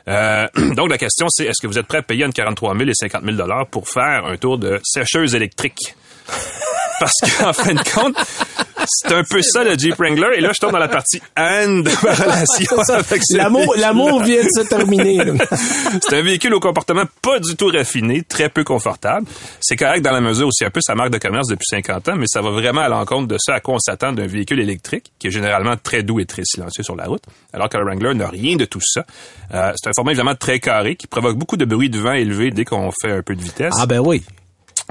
Euh, donc la question c'est est-ce que vous êtes prêt à payer entre 43 000 et 50 000 pour faire un tour de sécheuse électrique? Parce qu'en fin de compte, c'est un peu ça le Jeep Wrangler. Et là, je tombe dans la partie and de ma relation avec L'amour, l'amour vient de se terminer. c'est un véhicule au comportement pas du tout raffiné, très peu confortable. C'est correct dans la mesure où c'est un peu sa marque de commerce depuis 50 ans, mais ça va vraiment à l'encontre de ça à quoi on s'attend d'un véhicule électrique, qui est généralement très doux et très silencieux sur la route, alors que le Wrangler n'a rien de tout ça. Euh, c'est un format évidemment très carré qui provoque beaucoup de bruit de vent élevé dès qu'on fait un peu de vitesse. Ah ben oui.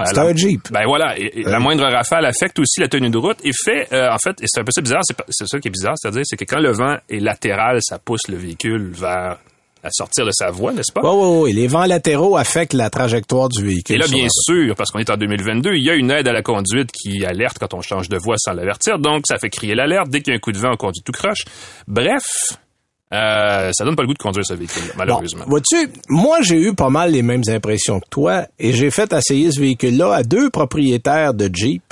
C'est un Jeep. Ben voilà, la moindre rafale affecte aussi la tenue de route et fait, euh, en fait, et c'est un peu ça bizarre, c'est ça qui est bizarre, c'est-à-dire c'est que quand le vent est latéral, ça pousse le véhicule vers à sortir de sa voie, n'est-ce pas? Oui, oui, oui. Les vents latéraux affectent la trajectoire du véhicule. Et là, bien sûr, parce qu'on est en 2022, il y a une aide à la conduite qui alerte quand on change de voie sans l'avertir. Donc, ça fait crier l'alerte. Dès qu'il y a un coup de vent, on conduit tout croche. Bref, euh, ça donne pas le goût de conduire ce véhicule, malheureusement. vois-tu, moi j'ai eu pas mal les mêmes impressions que toi et j'ai fait essayer ce véhicule-là à deux propriétaires de Jeep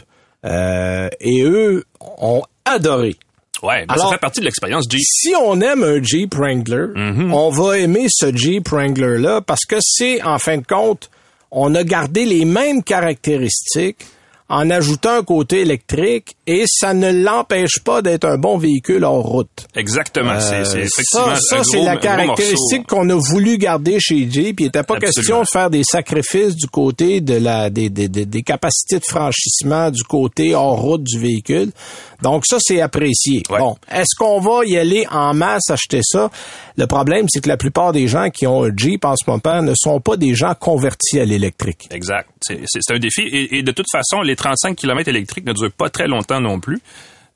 euh, et eux ont adoré. Ouais, ben, ça fait partie de l'expérience Jeep. Si on aime un Jeep Wrangler, mm-hmm. on va aimer ce Jeep Wrangler-là parce que c'est, en fin de compte, on a gardé les mêmes caractéristiques en ajoutant un côté électrique et ça ne l'empêche pas d'être un bon véhicule hors route. Exactement. c'est euh, effectivement ça, ça c'est la caractéristique qu'on a voulu garder chez Jeep. Il n'était pas question de faire des sacrifices du côté de la des, des, des, capacités de franchissement du côté hors route du véhicule. Donc ça, c'est apprécié. Bon, est-ce qu'on va y aller en masse acheter ça? Le problème, c'est que la plupart des gens qui ont un Jeep en ce moment ne sont pas des gens convertis à l'électrique. Exact. C'est un défi. Et, et, de toute façon, les 35 km électriques ne durent pas très longtemps non plus.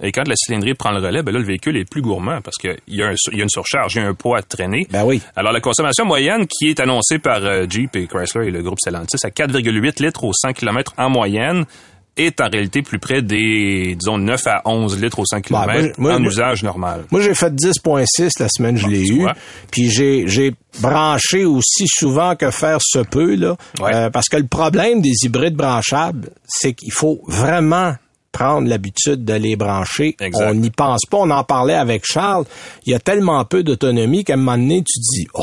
Et quand la cylindrée prend le relais, ben là, le véhicule est plus gourmand parce qu'il y, a une surcharge, il y a un poids à traîner. Ben oui. Alors, la consommation moyenne qui est annoncée par euh, Jeep et Chrysler et le groupe Stellantis à 4,8 litres au 100 km en moyenne est en réalité plus près des, disons, 9 à 11 litres au 100 km en usage normal. Moi, j'ai fait 10.6 la semaine, je l'ai eu. Puis j'ai, j'ai branché aussi souvent que faire se peut, là. Euh, parce que le problème des hybrides branchables, c'est qu'il faut vraiment prendre l'habitude de les brancher. On n'y pense pas. On en parlait avec Charles. Il y a tellement peu d'autonomie qu'à un moment donné, tu dis, oh,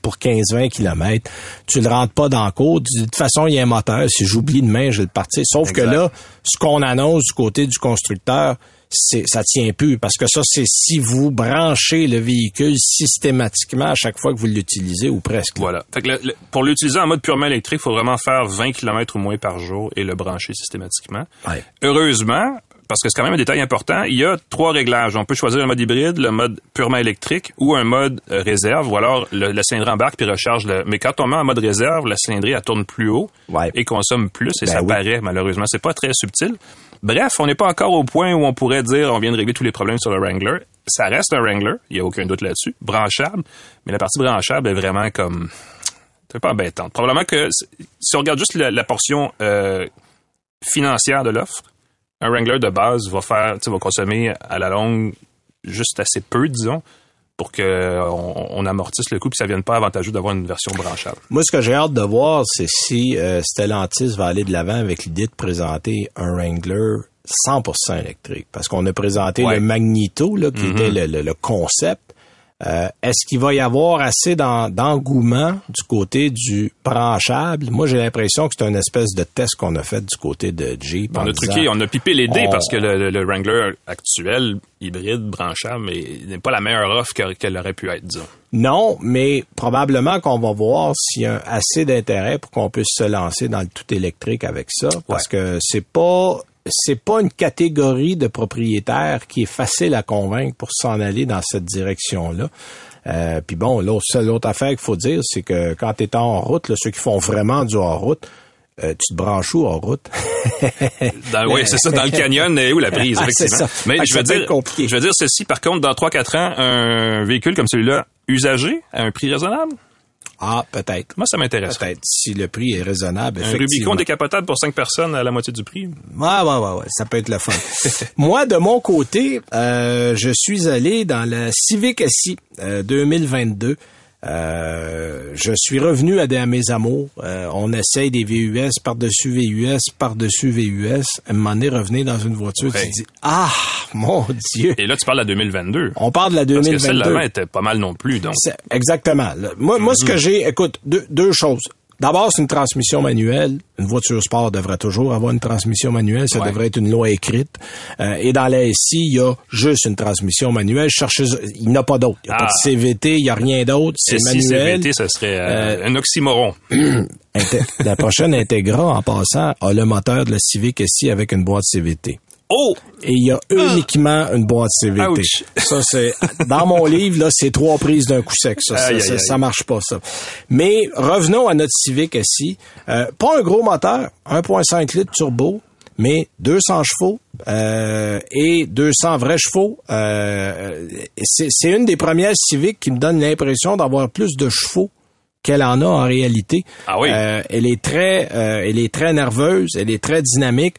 pour 15-20 km, tu le rentres pas dans le cours. De toute façon, il y a un moteur. Si j'oublie demain, je vais le partir. Sauf que là, ce qu'on annonce du côté du constructeur, ça tient plus parce que ça c'est si vous branchez le véhicule systématiquement à chaque fois que vous l'utilisez ou presque. Voilà. Fait que pour l'utiliser en mode purement électrique, il faut vraiment faire 20 km ou moins par jour et le brancher systématiquement. Heureusement, parce que c'est quand même un détail important. Il y a trois réglages. On peut choisir le mode hybride, le mode purement électrique ou un mode euh, réserve, ou alors le, la cylindrée embarque puis recharge. Le... Mais quand on met en mode réserve, la cylindrée, elle tourne plus haut et consomme plus, et Ben ça oui. paraît, malheureusement. C'est pas très subtil. Bref, on n'est pas encore au point où on pourrait dire on vient de régler tous les problèmes sur le Wrangler. Ça reste un Wrangler, il y a aucun doute là-dessus, branchable, mais la partie branchable est vraiment comme c'est pas embêtante. Probablement que si on regarde juste la, portion euh, financière de l'offre, un Wrangler de base va faire, va consommer à la longue juste assez peu, disons, pour que on, on amortisse le coût puis ça vienne pas avantageux d'avoir une version branchable. Moi, ce que j'ai hâte de voir, c'est si euh, Stellantis va aller de l'avant avec l'idée de présenter un Wrangler 100% électrique. Parce qu'on a présenté Ouais. le Magneto, là, qui était le, le- le concept. Euh, Est-ce qu'il va y avoir assez d'en- d'engouement du côté du branchable? Moi, j'ai l'impression que c'est une espèce de test qu'on a fait du côté de Jeep. On a truqué, on a pipé les dés on- parce que le, le- le Wrangler actuel, hybride, branchable, mais n'est pas la meilleure offre que- qu'elle aurait pu être, disons. Non, mais probablement qu'on va voir s'il y a assez d'intérêt pour qu'on puisse se lancer dans le tout électrique avec ça, parce que c'est pas c'est pas une catégorie de propriétaires qui est facile à convaincre pour s'en aller dans cette direction-là. Euh, Puis bon, l'autre seule autre affaire qu'il faut dire, c'est que quand tu es en route, là, ceux qui font vraiment du hors-route, euh, tu te branches où en route? Dans- oui, c'est ça, dans le canyon, et où la prise, Ah, c'est effectivement. ça. Mais que je veux dire, compliqué. je veux dire ceci, par contre, dans 3-4 ans, un véhicule comme celui-là, usagé, à un prix raisonnable, Ah, peut-être. moi, ça m'intéresse. Peut-être, si le prix est raisonnable, Un effectivement. Rubicon décapotable pour 5 personnes à la moitié du prix. Ouais, ouais, ouais, ouais, ça peut être le fun. Moi, de mon côté, euh, je suis allé dans la Civic SI euh, 2022. Euh, je suis revenu à, des- à mes amours. Euh, on essaye des VUS par-dessus VUS, par-dessus VUS. À un moment donné, dans une voiture, Ouais. tu te dis, ah, mon Dieu. Et là, tu parles de la 2022. On parle de la Parce que 2022. celle d'avant était pas mal non plus, donc. Exactement. Moi, moi, ce que j'ai, écoute, deux, deux choses. D'abord, c'est une transmission manuelle. Une voiture sport devrait toujours avoir une transmission manuelle. Ça Ouais. devrait être une loi écrite. Euh, et dans la SI, il y a juste une transmission manuelle. Cherchez, il n'y en a pas d'autre. Il n'y a Ah. pas de CVT, il n'y a rien d'autre. C'est manuel. CVT, ça serait euh, un oxymoron. La prochaine Integra, en passant, a le moteur de la Civic SI avec une boîte CVT. Oh! Et il y a uniquement une boîte CVT. Ouch. Ça, c'est, dans mon livre, là, c'est trois prises d'un coup sec. Ça, ça, Aïe, ça, aïe. ça marche pas, ça. Mais revenons à notre Civic SI. Euh, pas un gros moteur, 1.5 litres turbo, mais 200 chevaux euh, et 200 vrais chevaux. Euh, c'est, c'est une des premières Civic qui me donne l'impression d'avoir plus de chevaux qu'elle en a en réalité. Ah oui? Euh, elle est très, euh, elle est très nerveuse, elle est très dynamique.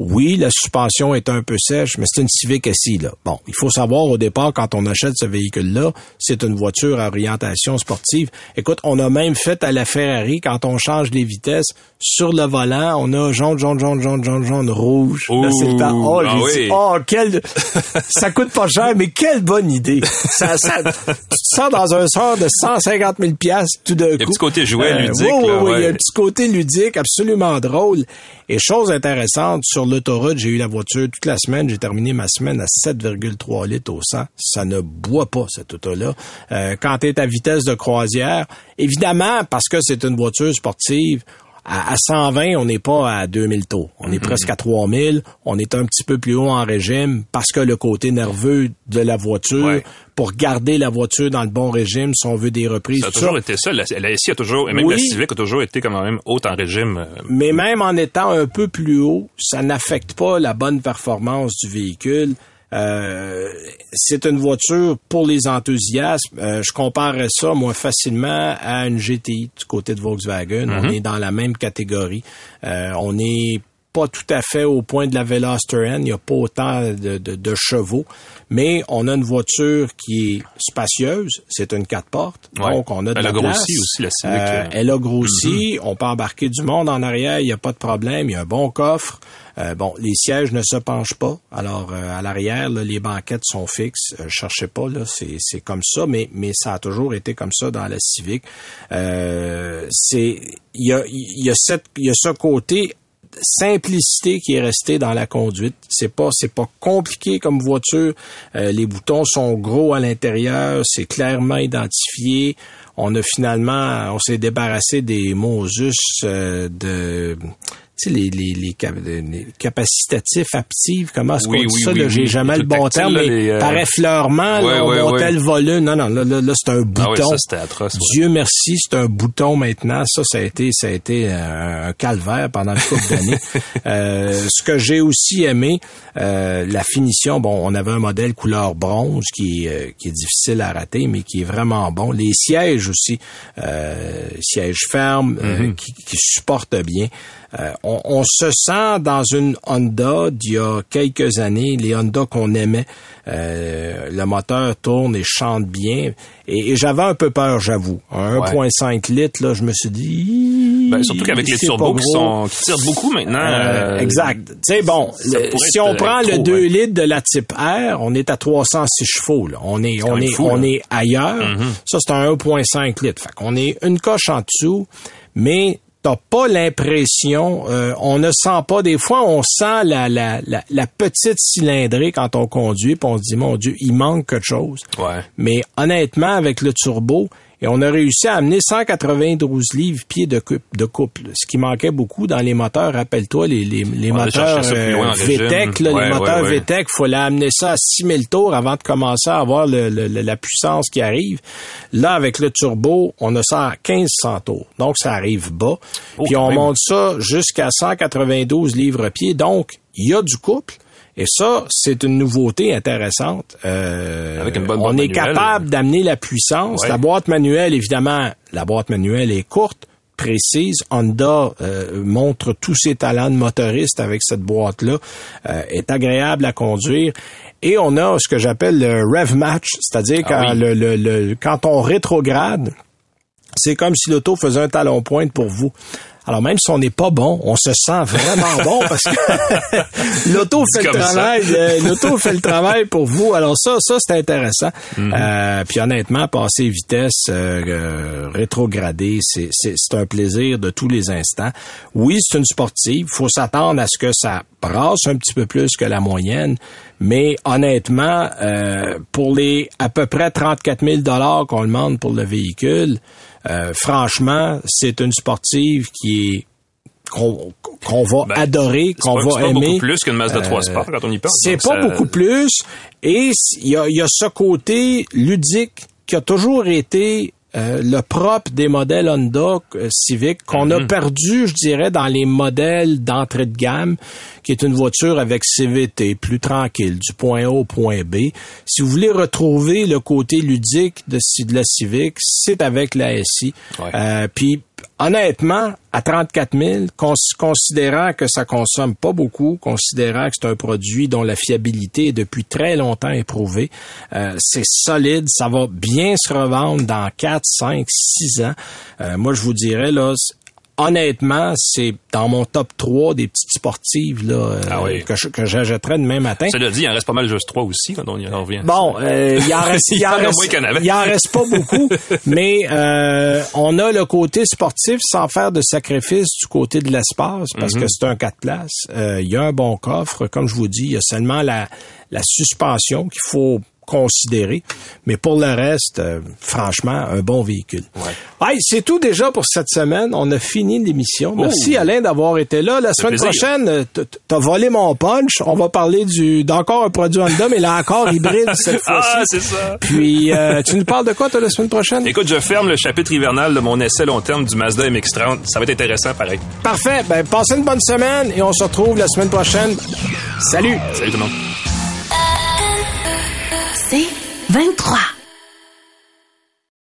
Oui, la suspension est un peu sèche, mais c'est une Civic SI, là. Bon, il faut savoir au départ, quand on achète ce véhicule-là, c'est une voiture à orientation sportive. Écoute, on a même fait à la Ferrari, quand on change les vitesses, sur le volant, on a jaune, jaune, jaune, jaune, jaune, jaune, rouge. Là, c'est le temps. Oh, ah dit, oui. oh, quel, ça coûte pas cher, mais quelle bonne idée. Ça, ça, tu te sens dans un sort de 150 000 piastres tout d'un coup. Il y a un petit côté jouet ludique, Oui, oui, là, oui, il y a un petit côté ludique absolument drôle. Et chose intéressante, sur l'autoroute, j'ai eu la voiture toute la semaine. J'ai terminé ma semaine à 7,3 litres au 100. Ça ne boit pas, cette auto-là. Euh, quand tu es à vitesse de croisière, évidemment, parce que c'est une voiture sportive, à, à 120, on n'est pas à 2000 taux. On Mm-hmm. est presque à 3000. On est un petit peu plus haut en régime parce que le côté nerveux de la voiture, Ouais. pour garder la voiture dans le bon régime, si on veut des reprises, Ça a toujours été ça. La, la SI a toujours, et même Oui. la Civic a toujours été quand même haute en régime. euh, Mais même en étant un peu plus haut, ça n'affecte pas la bonne performance du véhicule. Euh, c'est une voiture pour les enthousiastes. Euh, je comparerais ça, moi, facilement à une GTI du côté de Volkswagen. On est dans la même catégorie. Euh, on n'est pas tout à fait au point de la Veloster N. Il n'y a pas autant de, de- de chevaux. Mais on a une voiture qui est spacieuse. C'est une quatre portes. Ouais. Donc, on a de Elle la a place. grossi aussi, la Civic. Euh, elle a grossi. On peut embarquer du monde en arrière. Il n'y a pas de problème. Il y a un bon coffre. Euh, bon, les sièges ne se penchent pas. Alors, euh, à l'arrière, les banquettes sont fixes. Euh, cherchez pas, là, c'est, comme ça, mais, mais ça a toujours été comme ça dans la Civic. Euh, c'est, il y a, y a cette, y a ce côté simplicité qui est resté dans la conduite. C'est pas c'est pas compliqué comme voiture. Euh, les boutons sont gros à l'intérieur, c'est clairement identifié. On a finalement on s'est débarrassé des Mosus euh, de sais, les, les, les, capacitatifs actifs, comment est-ce Oui, qu'on dit oui, ça? oui, J'ai jamais Les le bon terme, là, mais les, euh, par effleurement, Ouais, là, on ouais, montait ouais. le volume. Non, non, là, là, là, c'est un Ah bouton. oui, ça, atroce. Dieu merci, c'est un bouton maintenant. Ça, ça a été, ça a été euh, un calvaire pendant une couple d'années. Euh, ce que j'ai aussi aimé, euh, la finition. Bon, on avait un modèle couleur bronze qui, est, euh, qui est difficile à rater, mais qui est vraiment bon. Les sièges aussi, euh, sièges fermes, euh, qui, qui supportent bien. Euh, on, on se sent dans une Honda d'il y a quelques années, les Honda qu'on aimait. Euh, le moteur tourne et chante bien. Et, et j'avais un peu peur, j'avoue. Un Ouais. 1.5 litres, là, je me suis dit... Ben, surtout qu'avec les turbos qui, sont, qui tirent beaucoup maintenant. Euh, exact. Tu sais, bon, le- si on prend le trop, 2 ouais. litres de la type R, on est à 306 chevaux. Là. On est, on est, fou, on là. est ailleurs. Ça, c'est un 1.5 litres. Fait qu'on est une coche en dessous, mais t'as pas l'impression, euh, on ne sent pas, des fois, on sent la, la, la, la petite cylindrée quand on conduit, puis on se dit, mon Dieu, il manque quelque chose. Ouais. Mais honnêtement, avec le turbo, et on a réussi à amener 192 livres pieds de, couple. Ce qui manquait beaucoup dans les moteurs, rappelle-toi, les, moteurs euh, VTEC, régime. là, Ouais, les ouais, moteurs ouais. VTEC, il fallait amener ça à 6000 tours avant de commencer à avoir le- le- le- la puissance qui arrive. Là, avec le turbo, on a ça à 1500 tours. Donc, ça arrive bas. Oh, Puis on même. monte ça jusqu'à 192 livres pieds. Donc, il y a du couple. Et ça, c'est une nouveauté intéressante. Euh, Avec une bonne on est manuelle. capable d'amener la puissance. Ouais. La boîte manuelle, évidemment, la boîte manuelle est courte, précise. Honda euh, montre tous ses talents de motoriste avec cette boîte-là. Euh, est agréable à conduire. Et on a ce que j'appelle le rev match, c'est-à-dire Ah quand, oui. le, le- le- quand on rétrograde, c'est comme si l'auto faisait un talon pointe pour vous. Alors même si on n'est pas bon, on se sent vraiment bon parce que l'auto fait le travail. euh, L'auto fait le travail pour vous. Alors ça, ça c'est intéressant. Mhm. Euh, puis honnêtement, passer vitesse, euh, euh, rétrograder, c'est c'est- c'est un plaisir de tous les instants. Oui, c'est une sportive. faut s'attendre à ce que ça brasse un petit peu plus que la moyenne. Mais honnêtement, euh, pour les à peu près 34 000 dollars qu'on demande pour le véhicule, euh, franchement, c'est une sportive qui est qu'on qu'on va Ben, adorer, qu'on va c'est pas aimer. beaucoup plus qu'une Mazda 3 Euh, Sport quand on y pense. C'est pas ça- beaucoup plus. Et il y a, il y a ce côté ludique qui a toujours été euh, le propre des modèles Honda euh, Civic qu'on Mhm. a perdu, je dirais, dans les modèles d'entrée de gamme, qui est une voiture avec CVT, plus tranquille, du point A au point B. Si vous voulez retrouver le côté ludique de, de la Civic, c'est avec la SI. Ouais. Euh, Puis honnêtement, à 34 000, cons- considérant que ça consomme pas beaucoup, considérant que c'est un produit dont la fiabilité est depuis très longtemps éprouvée, euh, c'est solide, ça va bien se revendre dans 4, 5, 6 ans. Euh, moi, je vous dirais, là, honnêtement, c'est dans mon top 3 des petites sportives là, euh, Ah oui. que, je- que j'achèterais demain matin. Cela dit, il en reste pas mal juste 3 aussi quand on y revient. Bon, euh, il en reste, il en Il en reste, en il en pas beaucoup, mais euh, on a le côté sportif sans faire de sacrifice du côté de l'espace parce Mhm. que c'est un 4 places. Euh, Il y a un bon coffre, comme je vous dis, il y a seulement la, la suspension qu'il faut considérer, mais pour le reste, euh, franchement, un bon véhicule. Ouais. Hey, c'est tout déjà pour cette semaine. On a fini l'émission. Merci Oh. Alain d'avoir été là. La semaine prochaine, euh, t'as volé mon punch. On va parler du d'encore un produit Honda, mais là encore hybride cette fois-ci. Ah, c'est ça. Puis, euh, tu nous parles de quoi, toi, la semaine prochaine? Écoute, je ferme le chapitre hivernal de mon essai long terme du Mazda MX-30. Ça va être intéressant, pareil. Parfait. Ben, passez une bonne semaine et on se retrouve la semaine prochaine. Salut! Salut tout le monde. C'est 23.